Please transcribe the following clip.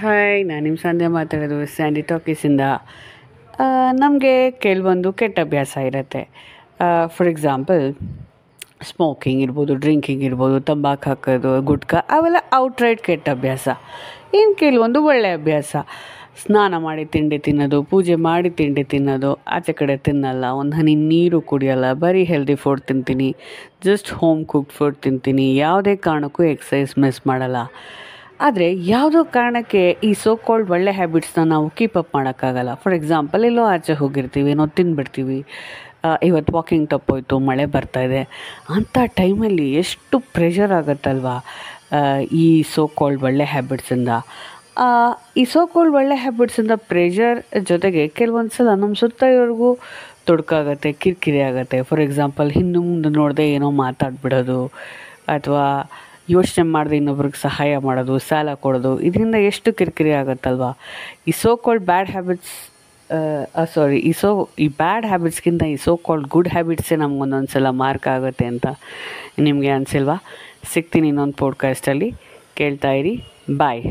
Hi ನಾನು ನಿಮ್ಮ ಸಂಧ್ಯಾ ಮಾತಾಡೋದು ಸ್ಯಾಂಡಿ ಟಾಕೀಸಿಂದ ನಮಗೆ ಕೆಲವೊಂದು ಕೆಟ್ಟ ಅಭ್ಯಾಸ ಇರುತ್ತೆ. ಫಾರ್ ಎಕ್ಸಾಂಪಲ್ ಸ್ಮೋಕಿಂಗ್ ಇರ್ಬೋದು ಡ್ರಿಂಕಿಂಗ್ ಇರ್ಬೋದು, ತಂಬಾಕು ಹಾಕೋದು, ಗುಟ್ಕಾ, ಅವೆಲ್ಲ ಔಟ್ರೈಟ್ ಕೆಟ್ಟ ಅಭ್ಯಾಸ. ಇನ್ನು ಕೆಲವೊಂದು ಒಳ್ಳೆಯ ಅಭ್ಯಾಸ? ಸ್ನಾನ ಮಾಡಿ ತಿಂಡಿ ತಿನ್ನೋದು, ಪೂಜೆ ಮಾಡಿ ತಿಂಡಿ ತಿನ್ನೋದು, ಆಚೆ ಕಡೆ ತಿನ್ನಲ್ಲ, ಒಂದು ಹನಿ ನೀರು ಕುಡಿಯೋಲ್ಲ, ಬರೀ ಹೆಲ್ದಿ ಫುಡ್ ತಿಂತೀನಿ ಜಸ್ಟ್ ಹೋಮ್ ಕುಕ್ ಫುಡ್ ತಿಂತೀನಿ, ಯಾವುದೇ ಕಾರಣಕ್ಕೂ ಎಕ್ಸಸೈಸ್ ಮಿಸ್ ಮಾಡಲ್ಲ. ಆದರೆ ಯಾವುದೋ ಕಾರಣಕ್ಕೆ ಈ ಸೋ ಕಾಲ್ಡ್ ಒಳ್ಳೆ ಹ್ಯಾಬಿಟ್ಸ್ನ ನಾವು ಕೀಪ್ ಅಪ್ ಮಾಡೋಕ್ಕಾಗಲ್ಲ. ಫಾರ್ ಎಕ್ಸಾಂಪಲ್ ಎಲ್ಲೋ ಆಚೆ ಹೋಗಿರ್ತೀವಿ, ಏನೋ ತಿಂದ್ಬಿಡ್ತೀವಿ ಇವತ್ತು ವಾಕಿಂಗ್ ತಪ್ಪೋಯ್ತು ಮಳೆ ಬರ್ತಾ ಇದೆ ಅಂಥ ಟೈಮಲ್ಲಿ ಎಷ್ಟು ಪ್ರೆಷರ್ ಆಗುತ್ತಲ್ವಾ ಈ ಸೋ ಕಾಲ್ಡ್ ಒಳ್ಳೆ ಹ್ಯಾಬಿಟ್ಸಿಂದ ಈ ಸೋ ಕಾಲ್ಡ್ ಒಳ್ಳೆ ಹ್ಯಾಬಿಟ್ಸಿಂದ ಪ್ರೆಷರ್ ಜೊತೆಗೆ ಕೆಲವೊಂದು ಸಲ ನಮ್ಮ ಸುತ್ತ ಇರೋರಿಗೂ ತೊಡಕಾಗತ್ತೆ, ಕಿರಿಕಿರಿ ಆಗುತ್ತೆ. ಫಾರ್ ಎಕ್ಸಾಂಪಲ್ ಹಿಂದೆ ಮುಂದೆ ನೋಡದೆ ಏನೋ ಮಾತಾಡ್ಬಿಡೋದು, ಅಥವಾ ಯೋಚನೆ ಮಾಡಿದ್ರೆ ಇನ್ನೊಬ್ರಿಗೆ ಸಹಾಯ ಮಾಡೋದು, ಸಾಲ ಕೊಡೋದು, ಇದರಿಂದ ಎಷ್ಟು ಕಿರಿಕಿರಿ ಆಗುತ್ತಲ್ವ? ಈ so called bad habits sorry ಈ ಸೋ ಈ ಬ್ಯಾಡ್ ಹ್ಯಾಬಿಟ್ಸ್ಗಿಂತ ಈ ಸೋ ಕಾಲ್ಡ್ ಗುಡ್ ಹ್ಯಾಬಿಟ್ಸೇ ನಮ್ಗೊಂದೊಂದು ಸಲ ಮಾರ್ಕ್ ಆಗುತ್ತೆ ಅಂತ ನಿಮಗೆ ಅನಿಸಿಲ್ವಾ? ಸಿಗ್ತೀನಿ ಇನ್ನೊಂದು ಪಾಡ್ಕಾಸ್ಟಲ್ಲಿ ಕೇಳ್ತಾ ಇರಿ. ಬಾಯ್